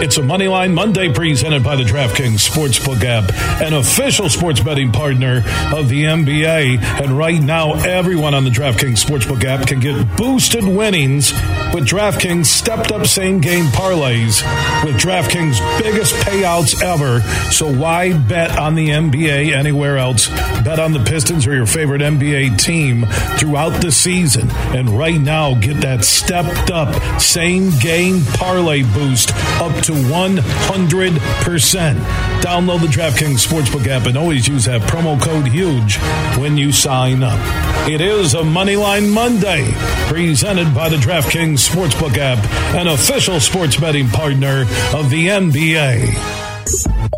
It's a Moneyline Monday presented by the DraftKings Sportsbook app, an official sports betting partner of the NBA. And right now, everyone on the DraftKings Sportsbook app can get boosted winnings with DraftKings stepped up same game parlays with DraftKings biggest payouts ever. So why bet on the NBA anywhere else? Bet on the Pistons or your favorite NBA team throughout the season. And right now, get that stepped up same game parlay boost up to 100%. Download the DraftKings Sportsbook app and always use that promo code HUGE when you sign up. It is a Moneyline Monday presented by the DraftKings Sportsbook app, an official sports betting partner of the NBA.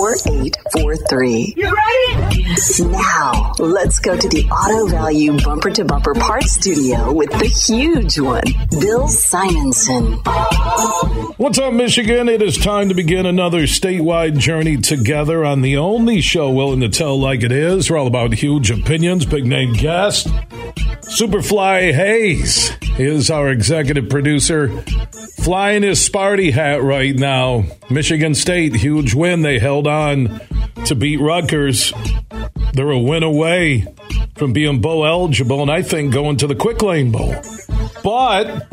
4843. You ready? Now, let's go to the Auto Value Bumper to Bumper Parts Studio with the huge one, Bill Simonson. What's up, Michigan? It is time to begin another statewide journey together on the only show willing to tell like it is. We're all about huge opinions, big name guest. Superfly Hayes is our executive producer. Flying his Sparty hat right now. Michigan State, huge win. They held on to beat Rutgers. They're a win away from being bowl eligible, and I think going to the Quick Lane Bowl. But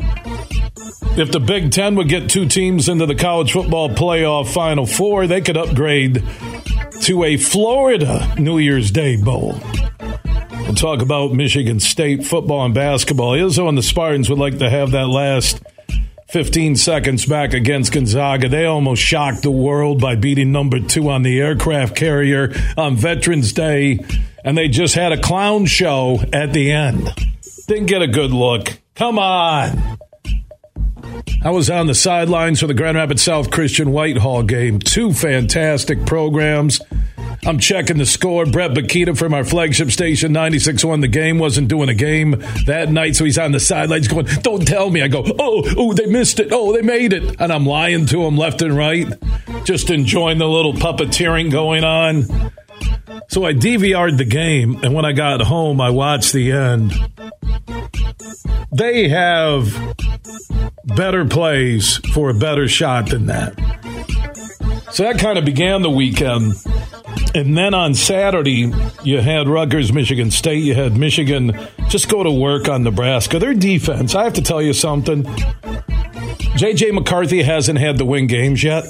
if the Big Ten would get two teams into the college football playoff Final Four, they could upgrade to a Florida New Year's Day Bowl. We'll talk about Michigan State football and basketball. Izzo and the Spartans would like to have that last 15 seconds back against Gonzaga. They almost shocked the world by beating number two on the aircraft carrier on Veterans Day, and they just had a clown show at the end. Didn't get a good look. Come on. I was on the sidelines for the Grand Rapids South Christian Whitehall game. Two fantastic programs. I'm checking the score. Brett Bakita from our flagship station, 96.1. The game wasn't doing a game that night, so he's on the sidelines going, Don't tell me. I go, Oh, oh, they missed it. Oh, they made it. And I'm lying to him left and right, just enjoying the little puppeteering going on. So I DVR'd the game, and when I got home, I watched the end. They have better plays for a better shot than that. So that kind of began the weekend. And then on Saturday, you had Rutgers, Michigan State. You had Michigan just go to work on Nebraska. Their defense, I have to tell you something. J.J. McCarthy hasn't had the win games yet.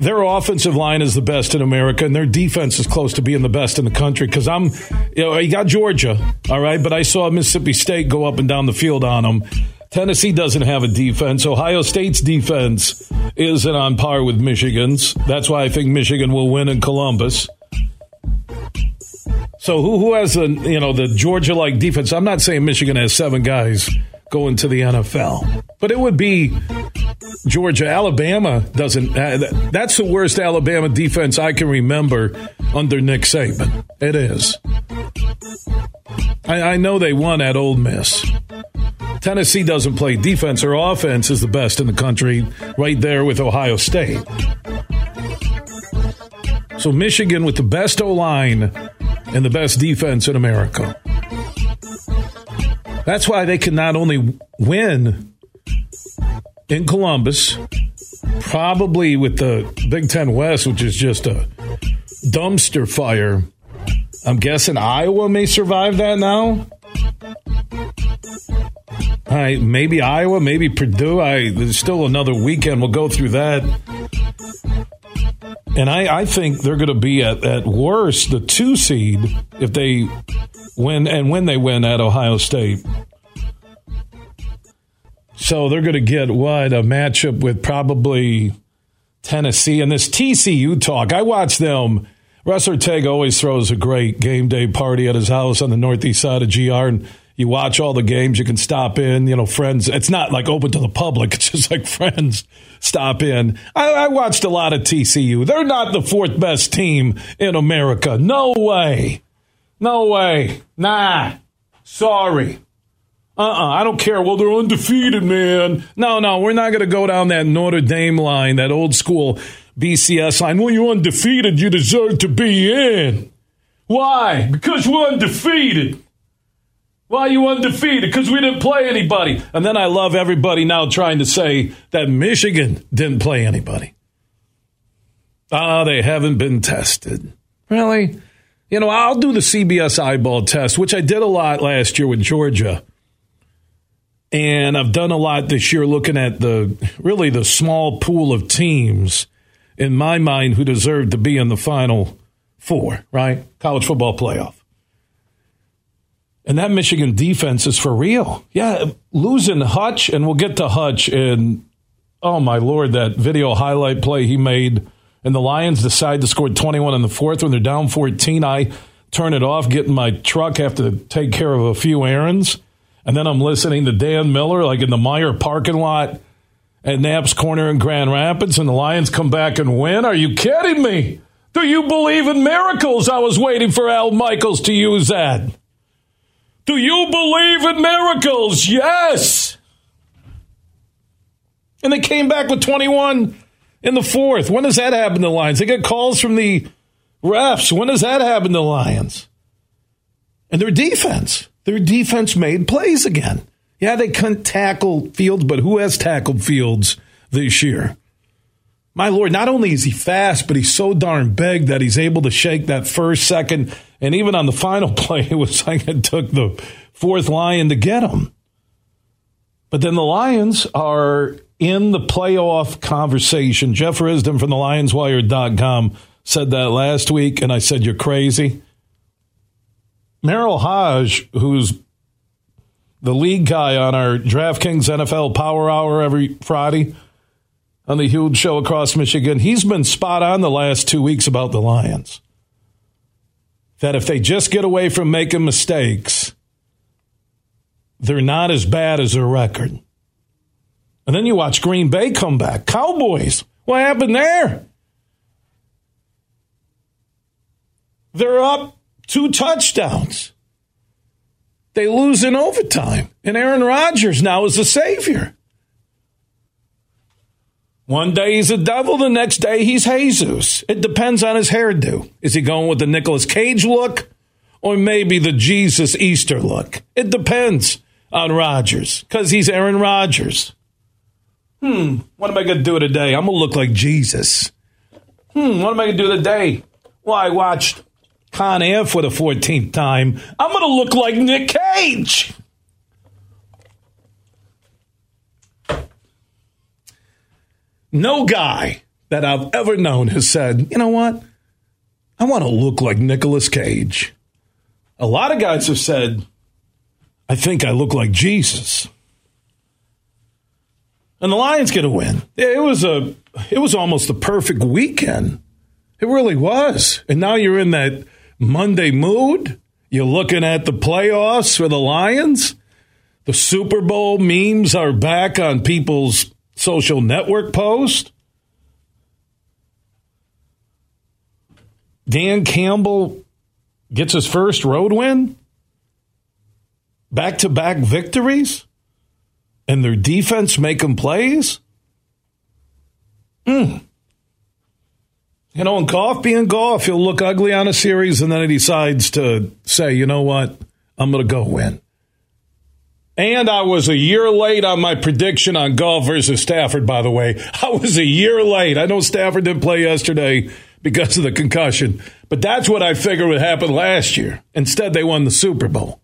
Their offensive line is the best in America, and their defense is close to being the best in the country. Because I'm, you know, you got Georgia, all right, but I saw Mississippi State go up and down the field on them. Tennessee doesn't have a defense. Ohio State's defense isn't on par with Michigan's. That's why I think Michigan will win in Columbus. So who who has the you know the Georgia like defense? I'm not saying Michigan has seven guys going to the NFL, but it would be Georgia. Alabama doesn't. Uh, that's the worst Alabama defense I can remember under Nick Saban. It is. I, I know they won at Ole Miss. Tennessee doesn't play defense. Their offense is the best in the country, right there with Ohio State. So Michigan with the best O line and the best defense in America. That's why they can not only win in Columbus, probably with the Big Ten West, which is just a dumpster fire. I'm guessing Iowa may survive that now. Maybe Iowa, maybe Purdue. I there's still another weekend. We'll go through that. And I, I think they're going to be at, at worst the two seed if they win and when they win at Ohio State. So they're going to get what a matchup with probably Tennessee and this TCU talk. I watch them Russ Ortega always throws a great game day party at his house on the northeast side of GR, and you watch all the games. You can stop in, you know, friends. It's not like open to the public. It's just like friends stop in. I, I watched a lot of TCU. They're not the fourth best team in America. No way. No way. Nah. Sorry. Uh-uh. I don't care. Well, they're undefeated, man. No, no, we're not going to go down that Notre Dame line, that old school BCS line. Well, you're undefeated. You deserve to be in. Why? Because we're undefeated. Why are you undefeated? Because we didn't play anybody. And then I love everybody now trying to say that Michigan didn't play anybody. Ah, they haven't been tested. Really? You know, I'll do the CBS eyeball test, which I did a lot last year with Georgia. And I've done a lot this year looking at the really the small pool of teams in my mind who deserve to be in the final four, right? College football playoff. And that Michigan defense is for real. Yeah, losing Hutch, and we'll get to Hutch. And oh my lord, that video highlight play he made, and the Lions decide to score 21 in the fourth when they're down 14. I turn it off, get in my truck, have to take care of a few errands, and then I'm listening to Dan Miller like in the Meijer parking lot at Knapp's Corner in Grand Rapids, and the Lions come back and win. Are you kidding me? Do you believe in miracles? I was waiting for Al Michaels to use that. Do you believe in miracles? Yes. And they came back with 21 in the fourth. When does that happen to the Lions? They get calls from the refs. When does that happen to the Lions? And their defense. Their defense made plays again. Yeah, they couldn't tackle Fields, but who has tackled Fields this year? My Lord, not only is he fast, but he's so darn big that he's able to shake that first, second, and even on the final play, it was like it took the fourth lion to get him. But then the Lions are in the playoff conversation. Jeff Risdon from the LionsWire.com said that last week, and I said, You're crazy. Merril Hoge, who's the league guy on our DraftKings NFL Power Hour every Friday on the huge show across Michigan, he's been spot on the last two weeks about the Lions that if they just get away from making mistakes, they're not as bad as their record. And then you watch Green Bay come back. Cowboys, what happened there? They're up two touchdowns. They lose in overtime. And Aaron Rodgers now is the savior. One day he's a devil, the next day he's Jesus. It depends on his hairdo. Is he going with the Nicolas Cage look or maybe the Jesus Easter look? It depends on Rodgers because he's Aaron Rodgers. Hmm, what am I going to do today? I'm going to look like Jesus. Hmm, what am I going to do today? Well, I watched Con Air for the 14th time. I'm going to look like Nick Cage. No guy that I've ever known has said, you know what? I want to look like Nicolas Cage. A lot of guys have said, I think I look like Jesus. And the Lions get a win. It was a it was almost a perfect weekend. It really was. And now you're in that Monday mood. You're looking at the playoffs for the Lions. The Super Bowl memes are back on people's social network post. Dan Campbell gets his first road win, back to back victories, and their defense making plays. Hmm. You know, and Goff, being Goff, he'll look ugly on a series, and then he decides to say, you know what, I'm going to go win. And I was a year late on my prediction on Goff versus Stafford, by the way. I was a year late. I know Stafford didn't play yesterday because of the concussion, but that's what I figured would happen last year. Instead, they won the Super Bowl.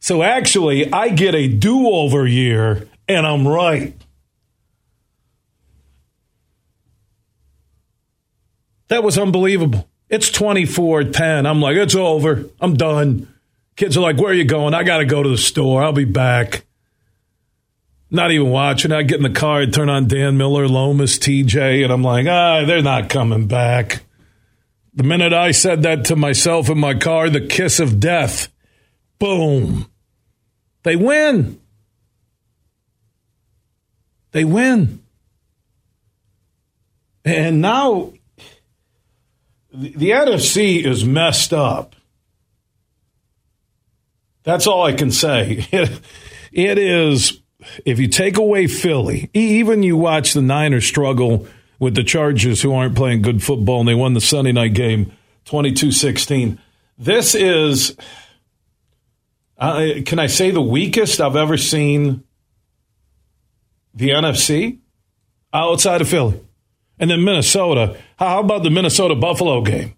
So actually, I get a do over year, and I'm right. That was unbelievable. It's 24 10. I'm like, it's over. I'm done. Kids are like, Where are you going? I got to go to the store. I'll be back. Not even watching. I get in the car, and turn on Dan Miller, Lomas, TJ, and I'm like, Ah, they're not coming back. The minute I said that to myself in my car, the kiss of death, boom. They win. They win. And now the, the NFC is messed up. That's all I can say. It, it is, if you take away Philly, even you watch the Niners struggle with the Chargers, who aren't playing good football, and they won the Sunday night game 22 16. This is, uh, can I say, the weakest I've ever seen the NFC outside of Philly. And then Minnesota. How about the Minnesota Buffalo game?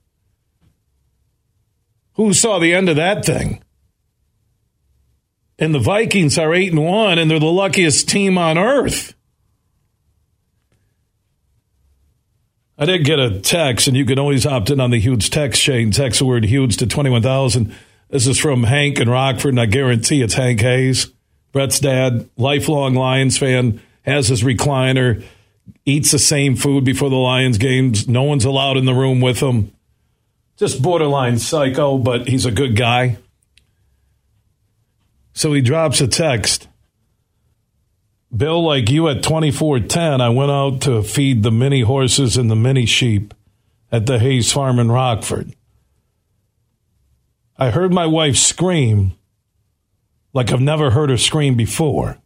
Who saw the end of that thing? And the Vikings are 8 and 1 and they're the luckiest team on earth. I did get a text, and you can always opt in on the Huge text chain. Text the word Huge to 21,000. This is from Hank in Rockford, and I guarantee it's Hank Hayes. Brett's dad, lifelong Lions fan, has his recliner, eats the same food before the Lions games. No one's allowed in the room with him. Just borderline psycho, but he's a good guy. So he drops a text. Bill, like you at 2410, I went out to feed the mini horses and the mini sheep at the Hayes Farm in Rockford. I heard my wife scream like I've never heard her scream before.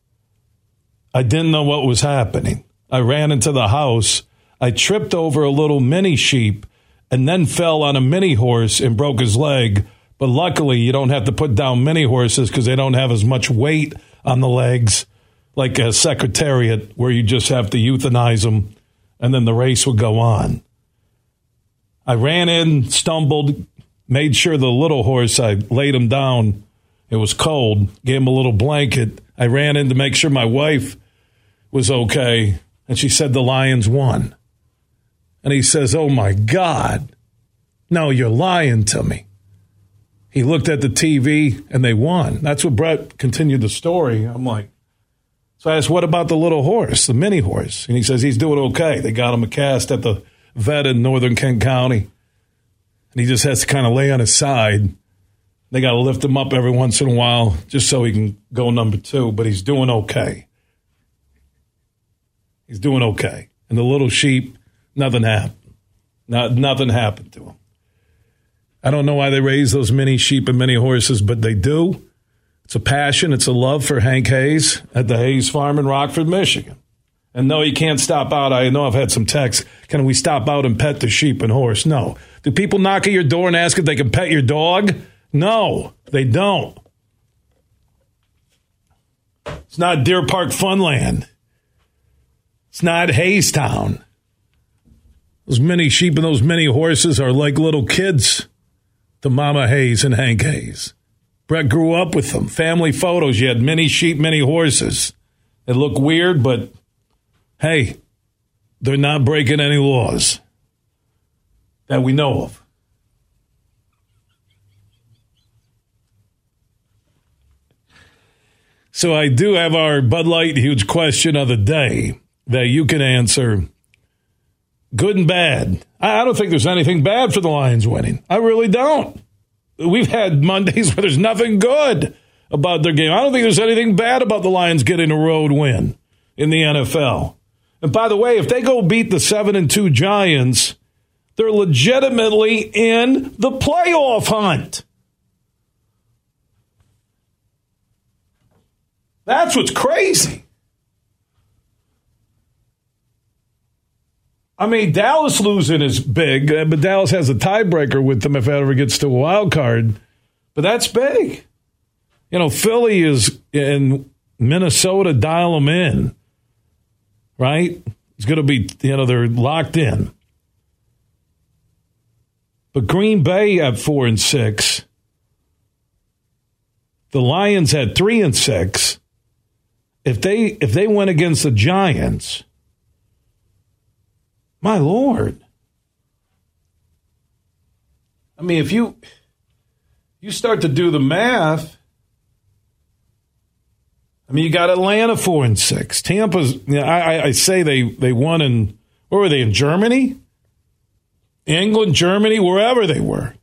I didn't know what was happening. I ran into the house. I tripped over a little mini sheep and then fell on a mini horse and broke his leg but luckily, you don't have to put down many horses because they don't have as much weight on the legs like a secretariat where you just have to euthanize them and then the race would go on. I ran in, stumbled, made sure the little horse, I laid him down. It was cold, gave him a little blanket. I ran in to make sure my wife was okay, and she said the Lions won. And he says, Oh my God, no, you're lying to me. He looked at the TV and they won. That's what Brett continued the story. I'm like, so I asked, what about the little horse, the mini horse? And he says he's doing okay. They got him a cast at the vet in northern Kent County. And he just has to kind of lay on his side. They got to lift him up every once in a while just so he can go number two, but he's doing okay. He's doing okay. And the little sheep, nothing happened. Not, nothing happened to him. I don't know why they raise those many sheep and many horses, but they do. It's a passion, it's a love for Hank Hayes at the Hayes Farm in Rockford, Michigan. And no, you can't stop out. I know I've had some texts. Can we stop out and pet the sheep and horse? No. Do people knock at your door and ask if they can pet your dog? No, they don't. It's not Deer Park Funland. It's not Haystown. Those many sheep and those many horses are like little kids to Mama Hayes and Hank Hayes. Brett grew up with them. Family photos. You had many sheep, many horses. It looked weird, but hey, they're not breaking any laws that we know of. So I do have our Bud Light huge question of the day that you can answer good and bad. I don't think there's anything bad for the Lions winning. I really don't. We've had Mondays where there's nothing good about their game. I don't think there's anything bad about the Lions getting a road win in the NFL. And by the way, if they go beat the 7 and 2 Giants, they're legitimately in the playoff hunt. That's what's crazy. I mean, Dallas losing is big, uh, but Dallas has a tiebreaker with them if it ever gets to a wild card. But that's big. You know, Philly is in Minnesota, dial them in, right? It's going to be, you know, they're locked in. But Green Bay at four and six. The Lions at three and six. If they if they went against the Giants, my Lord. I mean, if you you start to do the math, I mean, you got Atlanta four and six. Tampa's. You know, I, I say they they won in where were they in Germany? England, Germany, wherever they were.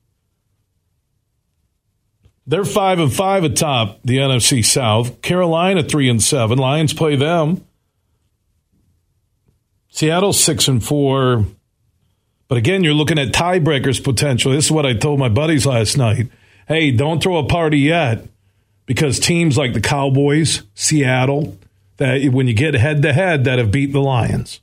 They're five and five atop the NFC South. Carolina three and seven. Lions play them. Seattle six and four. But again, you're looking at tiebreakers potential. This is what I told my buddies last night. Hey, don't throw a party yet because teams like the Cowboys, Seattle, that when you get head to head, that have beat the Lions.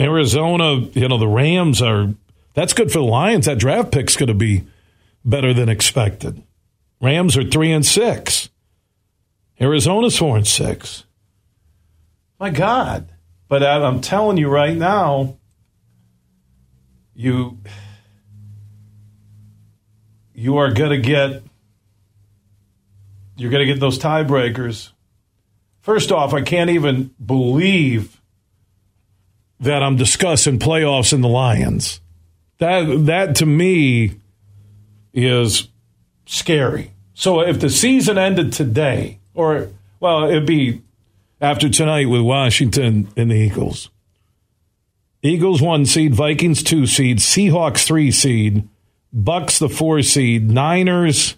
Arizona, you know, the Rams are that's good for the Lions. That draft pick's going to be better than expected. Rams are three and six. Arizona's four and six. My God. But I'm telling you right now, you you are going to get you're going to get those tiebreakers. First off, I can't even believe that I'm discussing playoffs in the Lions. That that to me is scary. So if the season ended today, or well, it'd be after tonight with Washington and the Eagles. Eagles one seed, Vikings two seed, Seahawks three seed, Bucs the four seed, Niners,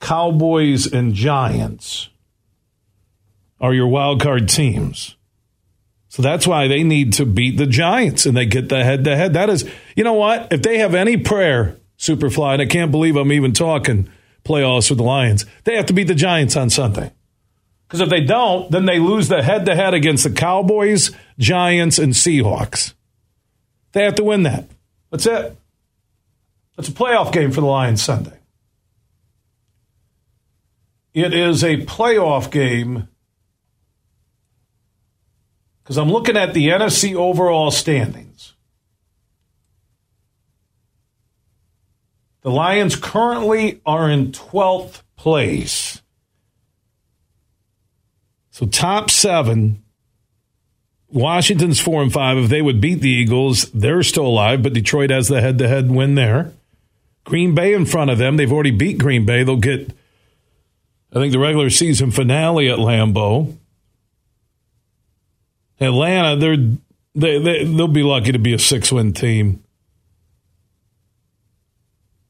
Cowboys, and Giants are your wild card teams. So that's why they need to beat the Giants and they get the head to head. That is, you know what? If they have any prayer, Superfly, and I can't believe I'm even talking playoffs with the Lions, they have to beat the Giants on Sunday. Because if they don't, then they lose the head to head against the Cowboys, Giants, and Seahawks. They have to win that. That's it. That's a playoff game for the Lions Sunday. It is a playoff game because I'm looking at the NFC overall standings. The Lions currently are in 12th place. So top seven. Washington's four and five. If they would beat the Eagles, they're still alive, but Detroit has the head to head win there. Green Bay in front of them. They've already beat Green Bay. They'll get, I think, the regular season finale at Lambeau. Atlanta, they're they, they they'll be lucky to be a six win team.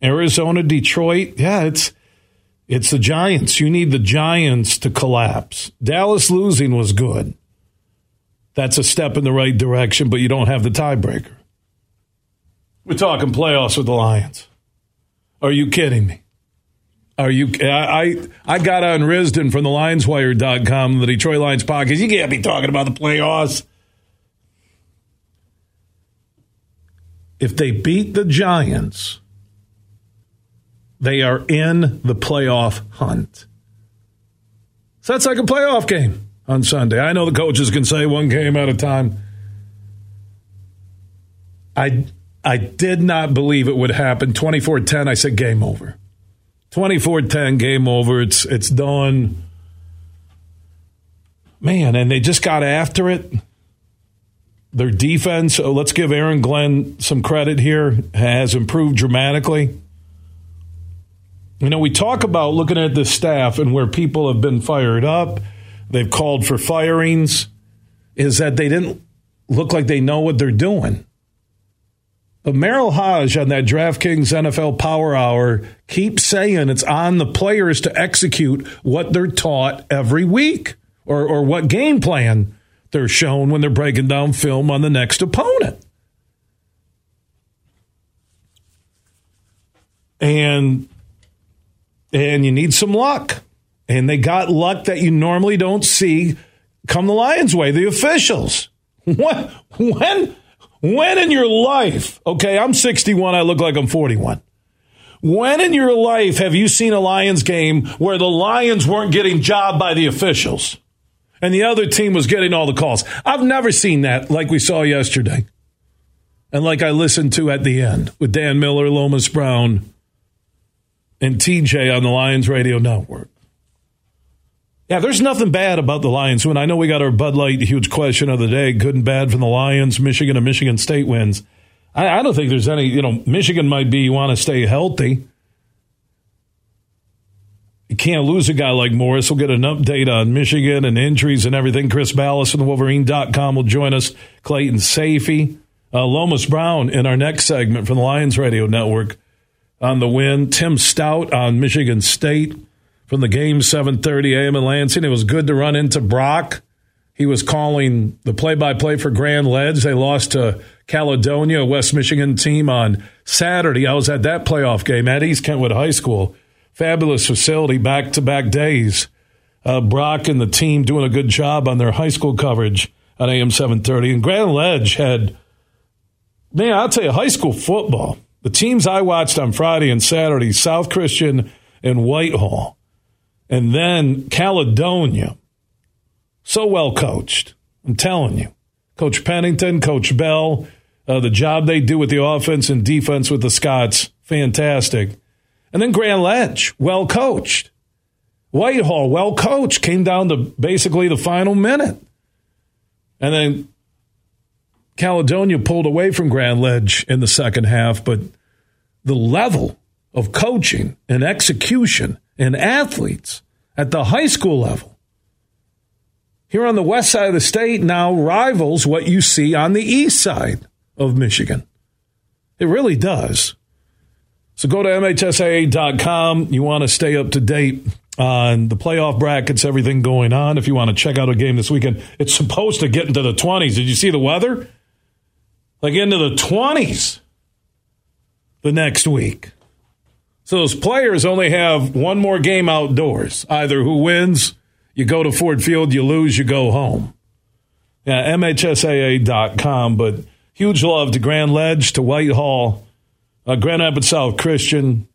Arizona, Detroit, yeah, it's it's the Giants. You need the Giants to collapse. Dallas losing was good. That's a step in the right direction, but you don't have the tiebreaker. We're talking playoffs with the Lions. Are you kidding me? Are you? I I got on Risdon from the LionsWire.com, the Detroit Lions podcast. You can't be talking about the playoffs. If they beat the Giants, they are in the playoff hunt. So that's like a playoff game on Sunday. I know the coaches can say one game at a time. I I did not believe it would happen. 24-10, I said game over. 24-10 game over. It's it's done. Man, and they just got after it. Their defense, oh, let's give Aaron Glenn some credit here, has improved dramatically. You know, we talk about looking at the staff and where people have been fired up, they've called for firings, is that they didn't look like they know what they're doing. But Merril Hoge on that DraftKings NFL Power Hour keeps saying it's on the players to execute what they're taught every week or, or what game plan they're shown when they're breaking down film on the next opponent. And and you need some luck. And they got luck that you normally don't see come the Lions' way, the officials. When when when in your life, okay, I'm 61, I look like I'm 41. When in your life have you seen a Lions game where the Lions weren't getting jobbed by the officials and the other team was getting all the calls? I've never seen that like we saw yesterday. And like I listened to at the end with Dan Miller, Lomas Brown, and TJ on the Lions radio network. Yeah, there's nothing bad about the Lions win. I know we got our Bud Light huge question of the day. Good and bad from the Lions, Michigan and Michigan State wins. I, I don't think there's any, you know, Michigan might be you want to stay healthy. You can't lose a guy like Morris. We'll get an update on Michigan and injuries and everything. Chris Balas from the Wolverine.com will join us. Clayton Sayfie, uh, Lomas Brown in our next segment from the Lions Radio Network on the win. Tim Staudt on Michigan State from the game 7:30 a.m. in Lansing. It was good to run into Brock. He was calling the play-by-play for Grand Ledge. They lost to Caledonia, West Michigan team, on Saturday. I was at that playoff game at East Kentwood High School. Fabulous facility, back-to-back days. Uh, Brock and the team doing a good job on their high school coverage on AM 730. And Grand Ledge had, man, I'll tell you, high school football. The teams I watched on Friday and Saturday, South Christian and Whitehall, and then Caledonia. So well coached. I'm telling you. Coach Pennington, Coach Bell, uh, the job they do with the offense and defense with the Scots, fantastic. And then Grand Ledge, well coached. Whitehall, well coached, came down to basically the final minute. And then Caledonia pulled away from Grand Ledge in the second half, but the level of coaching and execution and athletes at the high school level here on the west side of the state now rivals what you see on the east side of Michigan. It really does. So go to MHSAA.com. You want to stay up to date on the playoff brackets, everything going on. If you want to check out a game this weekend, it's supposed to get into the 20s. Did you see the weather? Like into the 20s the next week. So those players only have one more game outdoors. Either who wins, you go to Ford Field, you lose, you go home. Yeah, MHSAA.com. But huge love to Grand Ledge, to Whitehall, uh, Grand Rapids South Christian.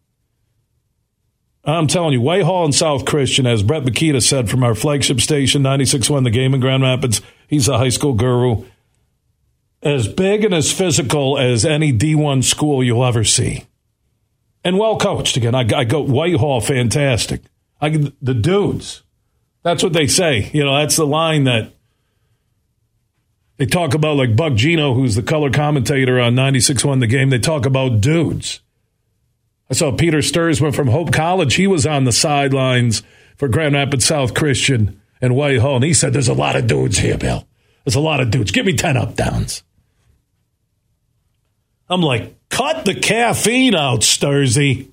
I'm telling you, Whitehall and South Christian, as Brett Makita said from our flagship station, 96.1 The Game in Grand Rapids, he's a high school guru as big and as physical as any D1 school you'll ever see. And well coached. Again, I, I go Whitehall, fantastic. I, the dudes. That's what they say. You know, that's the line that they talk about, like Buck Gino, who's the color commentator on 96.1 The Game. They talk about dudes. I saw Peter Stuursma from Hope College. He was on the sidelines for Grand Rapids South Christian and Whitehall, and he said, There's a lot of dudes here, Bill. There's a lot of dudes. Give me 10 up downs. I'm like, cut the caffeine out, Sturzy.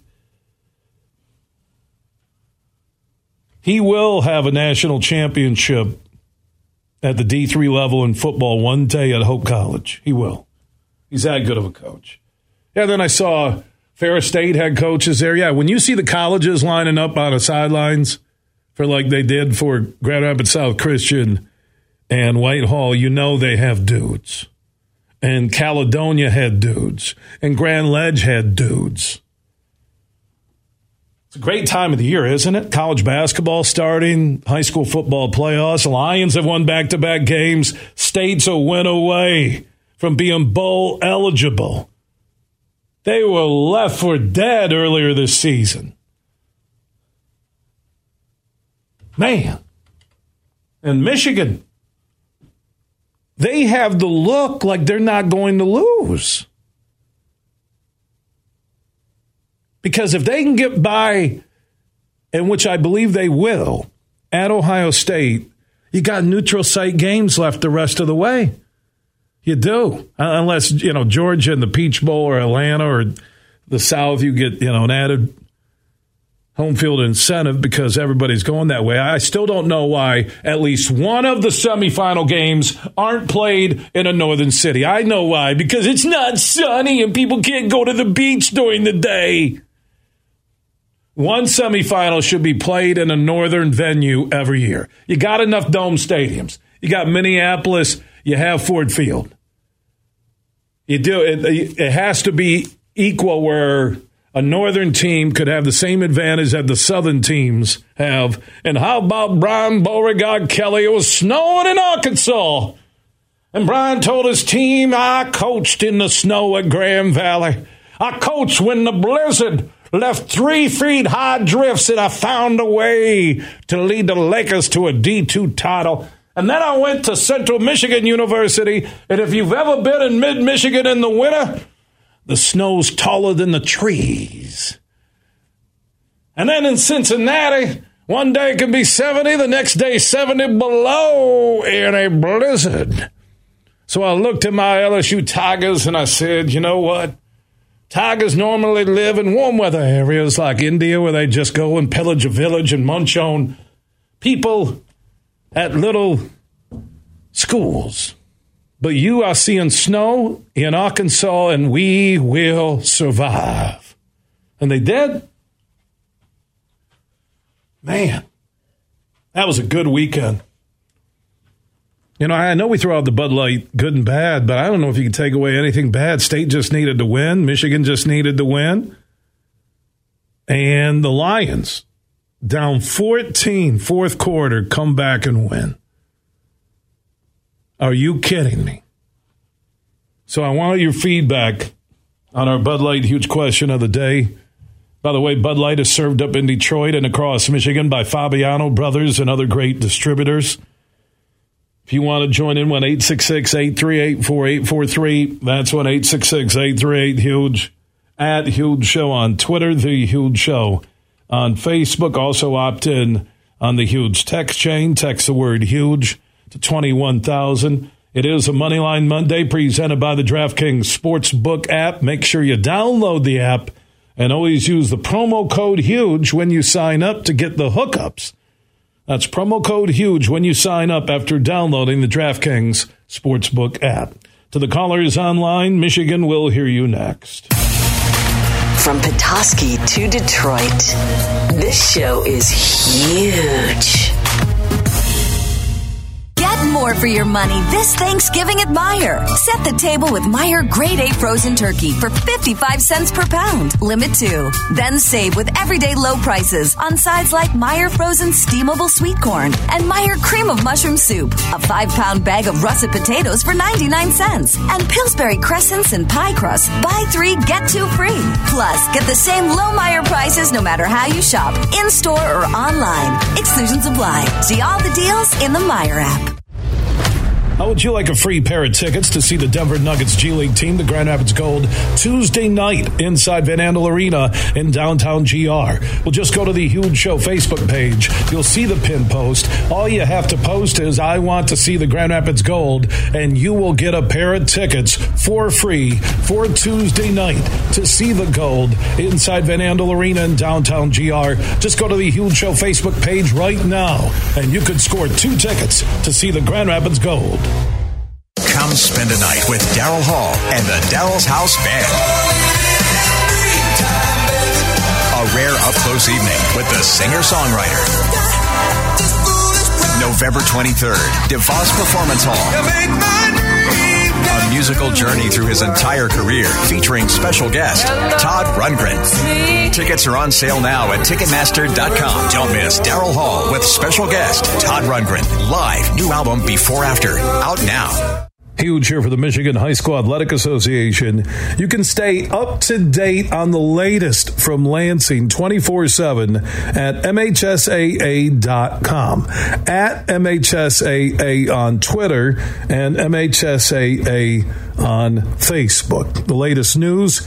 He will have a national championship at the D3 level in football one day at Hope College. He will. He's that good of a coach. Yeah, then I saw Ferris State had coaches there. Yeah, when you see the colleges lining up on the sidelines for like they did for Grand Rapids South Christian and Whitehall, you know they have dudes and Caledonia had dudes, and Grand Ledge had dudes. It's a great time of the year, isn't it? College basketball starting, high school football playoffs. Lions have won back to back games. States a win away from being bowl eligible. They were left for dead earlier this season. Man. And Michigan they have the look like they're not going to lose. Because if they can get by, and which I believe they will, at Ohio State, you got neutral site games left the rest of the way. You do, uh, unless you know Georgia and the Peach Bowl or Atlanta or the South. You get you know an added home field incentive because everybody's going that way. I still don't know why at least one of the semifinal games aren't played in a northern city. I know why because it's not sunny and people can't go to the beach during the day. One semifinal should be played in a northern venue every year. You got enough dome stadiums. You got Minneapolis, you have Ford Field. You do it, it has to be equal where a northern team could have the same advantage that the southern teams have. And how about Brian Beauregard Kelly? It was snowing in Arkansas. And Brian told his team, I coached in the snow at Grand Valley. I coached when the blizzard left three feet high drifts, and I found a way to lead the Lakers to a D2 title. And then I went to Central Michigan University. And if you've ever been in mid Michigan in the winter, the snow's taller than the trees. And then in Cincinnati, one day it can be 70, the next day 70 below in a blizzard. So I looked at my LSU Tigers and I said, you know what? Tigers normally live in warm weather areas like India where they just go and pillage a village and munch on people at little schools. But you are seeing snow in Arkansas and we will survive. And they did. Man, that was a good weekend. You know, I know we throw out the Bud Light good and bad, but I don't know if you can take away anything bad. State just needed to win. Michigan just needed to win. And the Lions, down 14, fourth quarter, come back and win. Are you kidding me? So I want your feedback on our Bud Light huge question of the day. By the way, Bud Light is served up in Detroit and across Michigan by Fabiano Brothers and other great distributors. If you want to join in, 1 866 838 4843. That's 1 866 838 Huge. At Huge Show on Twitter, The Huge Show on Facebook. Also opt in on the Huge text chain. Text the word huge to 21,000. It is a Moneyline Monday presented by the DraftKings Sportsbook app. Make sure you download the app and always use the promo code HUGE when you sign up to get the hookups that's promo code HUGE when you sign up after downloading the DraftKings Sportsbook app. To the callers online, Michigan will hear you next. From Petoskey to Detroit, this show is huge. More for your money this Thanksgiving at Meijer. Set the table with Meijer Grade A frozen turkey for 55 cents per pound. Limit two. Then save with everyday low prices on sides like Meijer frozen steamable sweet corn and Meijer cream of mushroom soup. A five pound bag of russet potatoes for 99 cents. And Pillsbury crescents and pie crust. Buy three, get two free. Plus, get the same low Meijer prices no matter how you shop, in store or online. Exclusions apply. See all the deals in the Meijer app. How would you like a free pair of tickets to see the Denver Nuggets G League team, the Grand Rapids Gold, Tuesday night inside Van Andel Arena in downtown GR? Well, just go to the Huge Show Facebook page. You'll see the pin post. All you have to post is, I want to see the Grand Rapids Gold, and you will get a pair of tickets for free for Tuesday night to see the Gold inside Van Andel Arena in downtown GR. Just go to the Huge Show Facebook page right now, and you could score two tickets to see the Grand Rapids Gold. Come spend a night with Daryl Hall and the Daryl's House Band. A rare up close evening with the singer songwriter. November 23rd, DeVos Performance Hall. A musical journey through his entire career featuring special guest Todd Rundgren. Tickets are on sale now at Ticketmaster.com. Don't miss Daryl Hall with special guest Todd Rundgren. Live new album Before After. Out now. Huge here for the Michigan High School Athletic Association. You can stay up to date on the latest from Lansing 24 7 at MHSAA.com, at MHSAA on Twitter, and MHSAA on Facebook. The latest news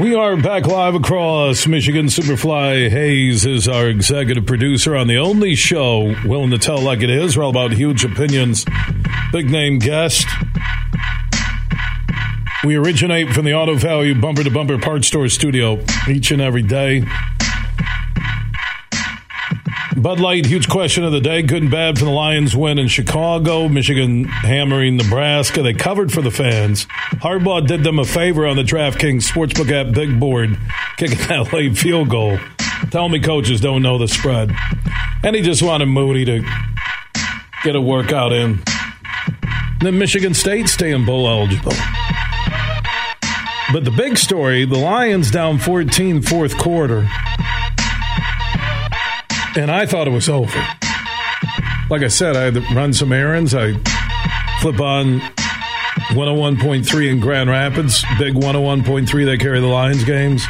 We are back live across Michigan. Superfly Hayes is our executive producer on the only show willing to tell like it is. We're all about huge opinions, big name guest. We originate from the Auto Value Bumper to Bumper Parts Store studio each and every day. Bud Light, huge question of the day. Good and bad for the Lions win in Chicago. Michigan hammering Nebraska. They covered for the fans. Harbaugh did them a favor on the DraftKings Sportsbook app big board, kicking that late field goal. Tell me coaches don't know the spread. And he just wanted Moody to get a workout in. then Michigan State staying bowl eligible. But the big story the Lions down 14 fourth quarter. And I thought it was over. Like I said, I had to run some errands. I flip on 101.3 in Grand Rapids, big 101.3 they carry the Lions games.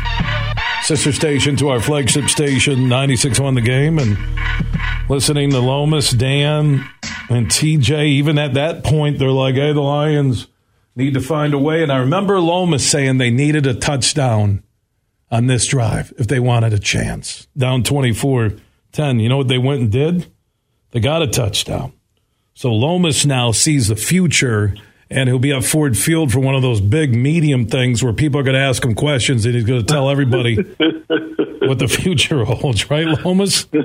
Sister station to our flagship station, 96 on the game, and listening to Lomas, Dan, and TJ. Even at that point, they're like, hey, the Lions need to find a way. And I remember Lomas saying they needed a touchdown on this drive if they wanted a chance. Down 24 10. You know what they went and did? They got a touchdown. So Lomas now sees the future and he'll be at Ford Field for one of those big medium things where people are going to ask him questions and he's going to tell everybody what the future holds, right, Lomas? You're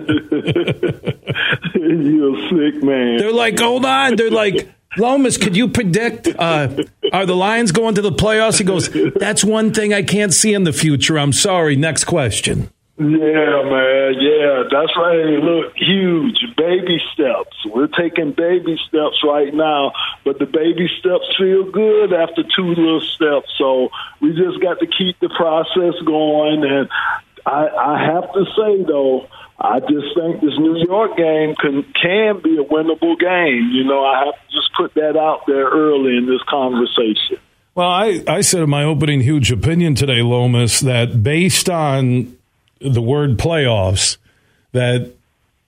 a sick man. They're like, hold on. They're like, Lomas, could you predict uh, are the Lions going to the playoffs? He goes, that's one thing I can't see in the future. I'm sorry. Next question. Yeah, man. Yeah, that's right. Look, huge baby steps. We're taking baby steps right now, but the baby steps feel good after two little steps. So we just got to keep the process going. And I, I have to say, though, I just think this New York game can can be a winnable game. You know, I have to just put that out there early in this conversation. Well, I, I said in my opening huge opinion today, Lomas, that based on the word playoffs that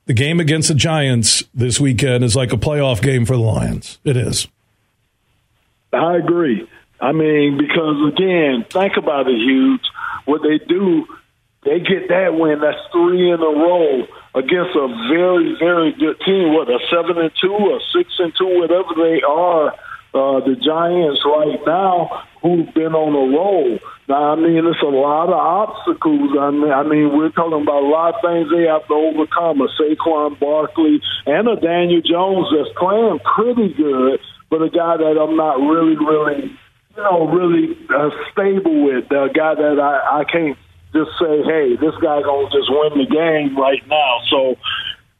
the game against the Giants this weekend is like a playoff game for the Lions. It is. I agree. I mean, because again, think about it, Huge. What they do, they get that win. That's three in a row against a very, very good team. What a seven and two, or six and two, whatever they are uh, the Giants right now who've been on a roll. Now, I mean, it's a lot of obstacles. I mean, I mean, we're talking about a lot of things they have to overcome. A Saquon Barkley and a Daniel Jones that's playing pretty good, but a guy that I'm not really, really, you know, really uh, stable with. A guy that I, I can't just say, hey, this guy gonna just win the game right now. So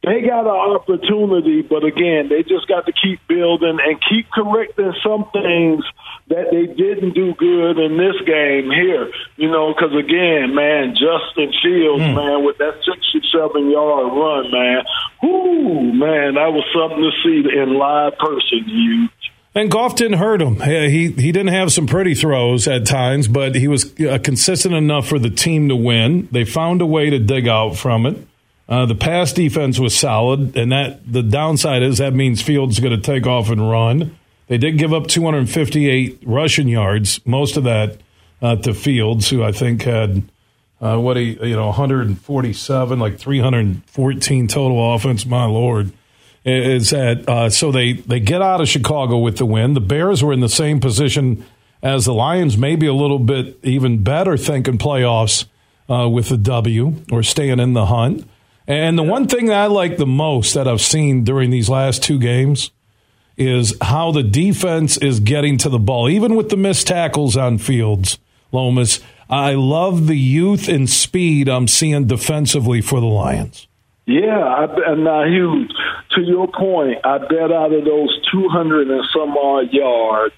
they got an opportunity, but again, they just got to keep building and keep correcting some things that they didn't do good in this game here. You know, because again, man, Justin Fields, mm. man, with that 67 yard run, man, whoo, man, that was something to see in live person. Huge. And Goff didn't hurt him. He he didn't have some pretty throws at times, but he was uh, consistent enough for the team to win. They found a way to dig out from it. Uh, the pass defense was solid, and that the downside is that means Fields is going to take off and run. They did give up 258 rushing yards, most of that uh, to Fields, who I think had uh, what he you know 147, like 314 total offense. My lord, is that uh, so they they get out of Chicago with the win. The Bears were in the same position as the Lions, maybe a little bit even better, thinking playoffs uh, with the W or staying in the hunt. And the one thing that I like the most that I've seen during these last two games is how the defense is getting to the ball, even with the missed tackles on fields. Lomas, I love the youth and speed I'm seeing defensively for the Lions. Yeah, I, and now Hugh, to your point, I bet out of those 200 and some odd yards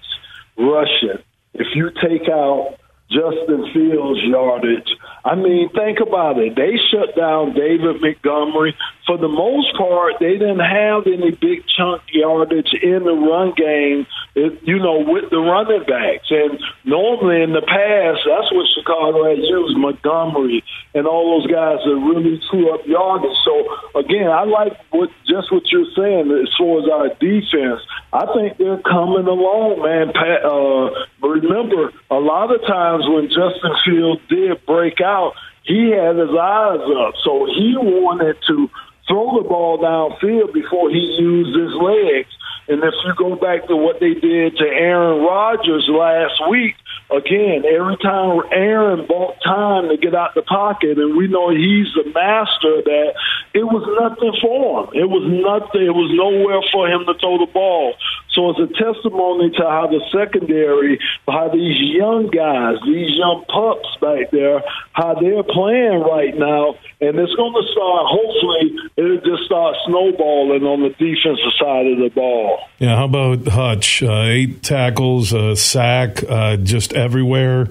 rushing, if you take out Justin Fields' yardage. I mean, think about it. They shut down David Montgomery. For the most part, they didn't have any big chunk yardage in the run game, you know, with the running backs. And normally in the past, that's what Chicago had used, Montgomery and all those guys that really threw up yardage. So, again, I like what just what you're saying as far as our defense. I think they're coming along, man. Pat, uh, remember, a lot of times when Justin Fields did break out, he had his eyes up. So he wanted to throw the ball downfield before he used his legs. And if you go back to what they did to Aaron Rodgers last week, again, every time Aaron bought time to get out the pocket, and we know he's the master of that, it was nothing for him. It was nothing. It was nowhere for him to throw the ball. So it's a testimony to how the secondary, how these young guys, these young pups back there, how they're playing right now. And it's going to start, hopefully, it'll just start snowballing on the defensive side of the ball. Yeah, how about Hutch? Uh, eight tackles, a sack, uh, just everywhere,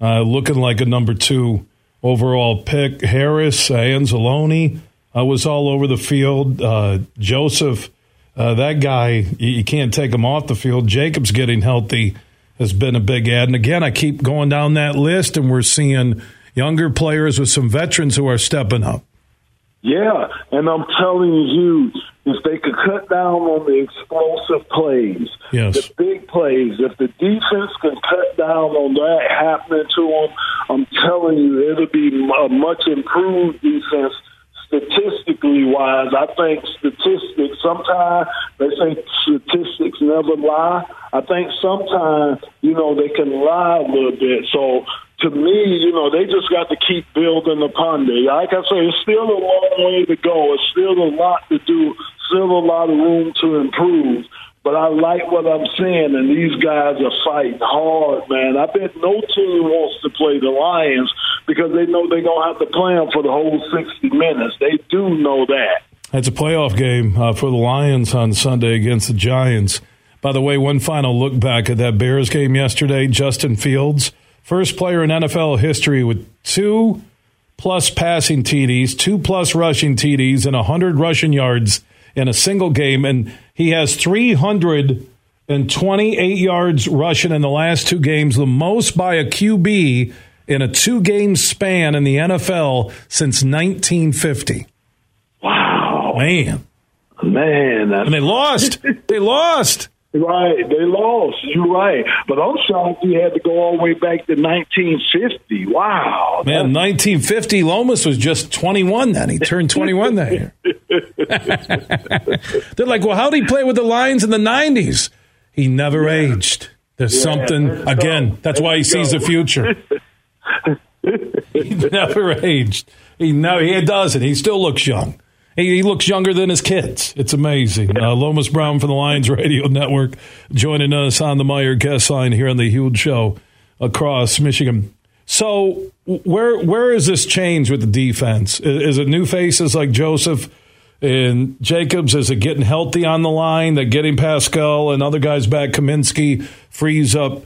uh, looking like a number two overall pick. Harris, uh, Anzalone uh, was all over the field. Uh, Joseph uh, that guy, you can't take him off the field. Jacobs getting healthy has been a big add. And again, I keep going down that list, and we're seeing younger players with some veterans who are stepping up. Yeah, and I'm telling you, if they could cut down on the explosive plays, yes. the big plays, if the defense can cut down on that happening to them, I'm telling you, it'll be a much improved defense statistically wise, I think statistics sometimes they say statistics never lie. I think sometimes you know they can lie a little bit. So to me, you know, they just got to keep building upon it. Like I say, it's still a long way to go. It's still a lot to do. Still a lot of room to improve. But I like what I'm seeing, and these guys are fighting hard, man. I bet no team wants to play the Lions because they know they're going to have to play them for the whole 60 minutes. They do know that. It's a playoff game uh, for the Lions on Sunday against the Giants. By the way, one final look back at that Bears game yesterday. Justin Fields, first player in NFL history with two plus passing TDs, two plus rushing TDs, and 100 rushing yards in a single game. And he has 328 yards rushing in the last two games, the most by a QB in a two game span in the NFL since 1950. Wow. Man. Man. and they lost. they lost. Right, they lost. You're right, but I'm shocked he had to go all the way back to 1950. Wow, man, 1950. Lomas was just 21 then. He turned 21 that year. They're like, well, how did he play with the Lions in the 90s? He never yeah. aged. There's yeah, something again. That's why he sees the future. he never aged. He no, he doesn't. He still looks young. He, he looks younger than his kids. It's amazing. Uh, Lomas Brown from the Lions Radio Network joining us on the Meijer guest line here on the Huge Show across Michigan. So where where is this change with the defense? Is, is it new faces like Joseph and Jacobs? Is it getting healthy on the line? That getting Paschal and other guys back? Kamienski frees up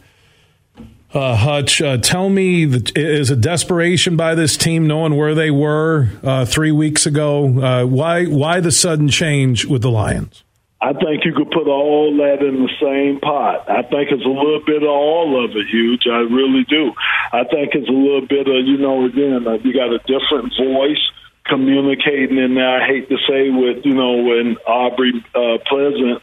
uh, Hutch, uh, tell me, is a desperation by this team knowing where they were uh, three weeks ago? Uh, why why the sudden change with the Lions? I think you could put all that in the same pot. I think it's a little bit of all of it, huge. I really do. I think it's a little bit of, you know, again, uh, you got a different voice communicating in there. I hate to say with, you know, when Aubrey uh, Pleasant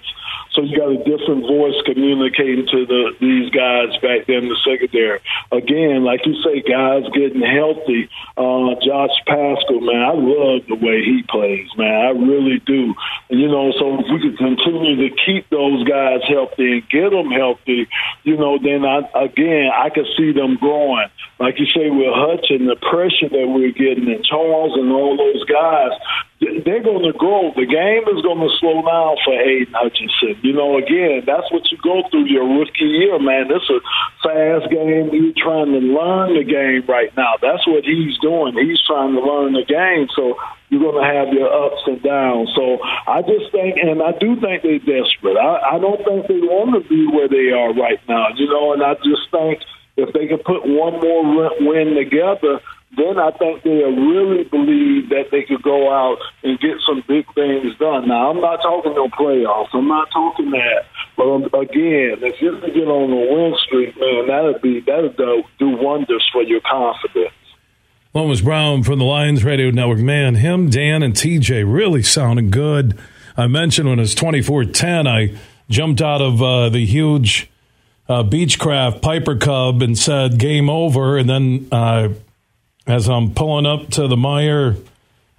so you got a different voice communicating to the these guys back there in the secondary. Again, like you say, guys getting healthy. Uh, Josh Paschal, man, I love the way he plays, man. I really do. You know, so if we could continue to keep those guys healthy and get them healthy, you know, then I again I could see them growing. Like you say with Hutch and the pressure that we're getting and Charles and all those guys, they're going to grow. The game is going to slow down for Aidan Hutchinson. You know, again, that's what you go through your rookie year, man. This is a fast game. You're trying to learn the game right now. That's what he's doing. He's trying to learn the game. So you're going to have your ups and downs. So I just think, and I do think they're desperate. I, I don't think they want to be where they are right now, you know, and I just think if they can put one more win together – then I think they really believe that they could go out and get some big things done. Now, I'm not talking no playoffs. I'm not talking that. But um, again, if you can get on a win streak, man, that'd be that'd do wonders for your confidence. Lomas Brown from the Lions Radio Network. Man, him, Dan, and TJ really sounding good. I mentioned when it was 24-10, I jumped out of uh, the huge uh, Beechcraft Piper Cub and said game over, and then uh, as I'm pulling up to the Meijer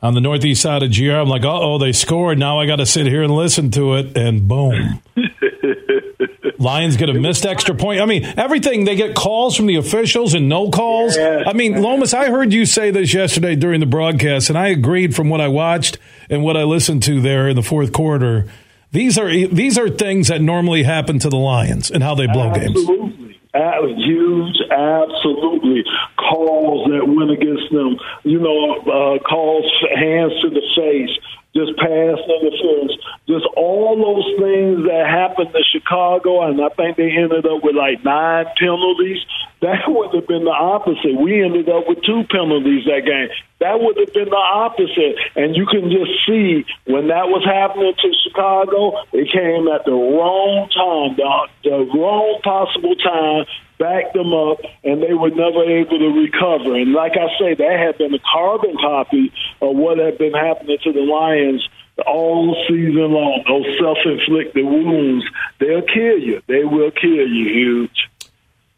on the northeast side of GR. I'm like, uh oh, they scored. Now I got to sit here and listen to it, and boom. Lions get a missed extra point. I mean, everything they get calls from the officials and no calls. Yeah. I mean, Lomas, I heard you say this yesterday during the broadcast, and I agreed from what I watched and what I listened to there in the fourth quarter. These are these are things that normally happen to the Lions and how they blow games. Absolutely. Uh, huge, absolutely. Calls that went against them. You know, uh, calls hands to the face, just pass interference, just all those things that happened to Chicago, and I think they ended up with like nine penalties. That would have been the opposite. We ended up with two penalties that game. That would have been the opposite. And you can just see when that was happening to Chicago, it came at the wrong time, the, the wrong possible time, backed them up, and they were never able to recover. And like I say, that had been a carbon copy of what had been happening to the Lions all season long. Those self-inflicted wounds, they'll kill you. They will kill you, huge.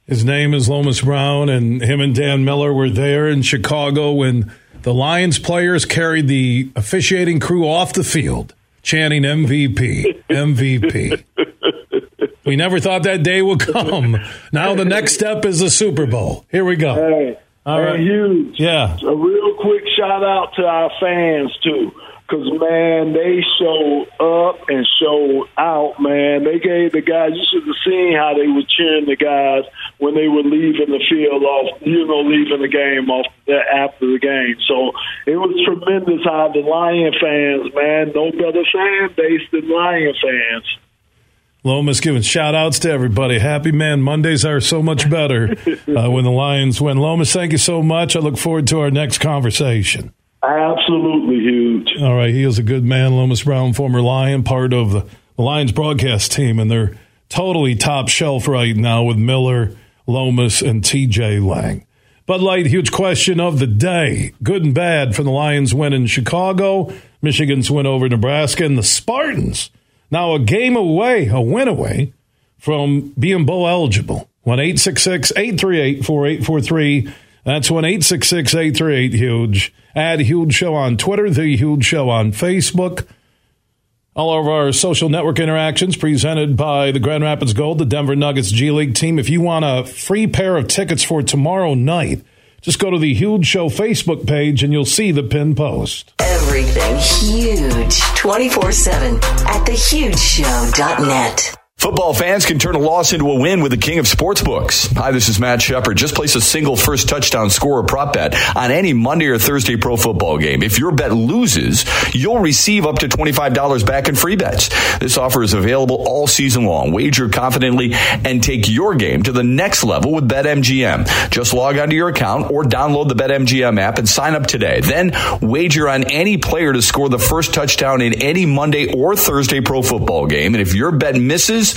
His name is Lomas Brown, and him and Dan Miller were there in Chicago when the Lions players carried the officiating crew off the field, chanting MVP, MVP. we never thought that day would come. Now the next step is the Super Bowl. Here we go. Hey, All right. huge. Yeah. A real quick shout out to our fans too. Cause man, they showed up and showed out. Man, they gave the guys. You should have seen how they were cheering the guys when they were leaving the field off. You know, leaving the game off uh, after the game. So it was tremendous how the Lion fans, man, no better fan base than Lion fans. Lomas giving shout outs to everybody. Happy man, Mondays are so much better uh, when the Lions win. Lomas, thank you so much. I look forward to our next conversation. Absolutely huge. All right, he is a good man, Lomas Brown, former Lion, part of the, Lions broadcast team, and they're totally top shelf right now with Miller, Lomas, and TJ Lang. Bud Light, huge question of the day. Good and bad from the Lions win in Chicago, Michigan's win over Nebraska, and the Spartans. Now a game away, a win away from being bowl eligible. 1 838 4843. That's 1 838 Huge. Add Huge Show on Twitter, The Huge Show on Facebook. All of our social network interactions presented by the Grand Rapids Gold, the Denver Nuggets G League team. If you want a free pair of tickets for tomorrow night, just go to the Huge Show Facebook page and you'll see the pin post. Everything huge 24 7 at thehugeshow.net. Football fans can turn a loss into a win with the king of sportsbooks. Hi, this is Matt Shepard. Just place a single first touchdown score or prop bet on any Monday or Thursday pro football game. If your bet loses, you'll receive up to $25 back in free bets. This offer is available all season long. Wager confidently and take your game to the next level with BetMGM. Just log onto your account or download the BetMGM app and sign up today. Then wager on any player to score the first touchdown in any Monday or Thursday pro football game. And if your bet misses,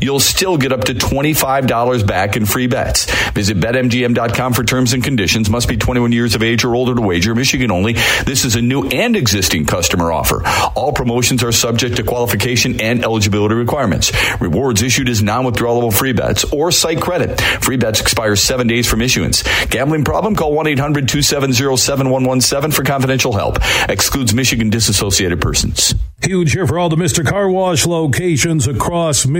you'll still get up to $25 back in free bets. Visit betmgm.com for terms and conditions. Must be 21 years of age or older to wager. Michigan only. This is a new and existing customer offer. All promotions are subject to qualification and eligibility requirements. Rewards issued as non-withdrawable free bets or site credit. Free bets expire seven days from issuance. Gambling problem? Call 1-800-270-7117 for confidential help. Excludes Michigan disassociated persons. Huge here for all the Mr. Car Wash locations across Michigan.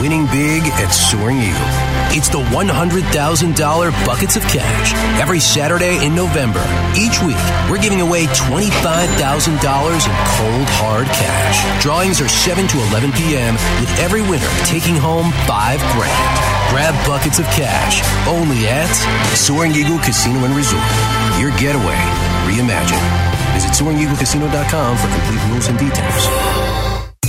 winning big at Soaring Eagle. It's the $100,000 buckets of cash every Saturday in November. Each week, we're giving away $25,000 in cold, hard cash. Drawings are 7 to 11 p.m., with every winner taking home 5 grand. Grab buckets of cash only at Soaring Eagle Casino and Resort. Your getaway reimagined. Visit SoaringEagleCasino.com for complete rules and details.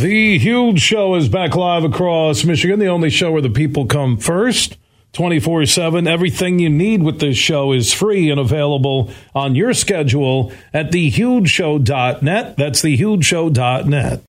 The Huge Show is back live across Michigan, the only show where the people come first. 24 7. Everything you need with this show is free and available on your schedule at thehugeshow.net. That's thehugeshow.net.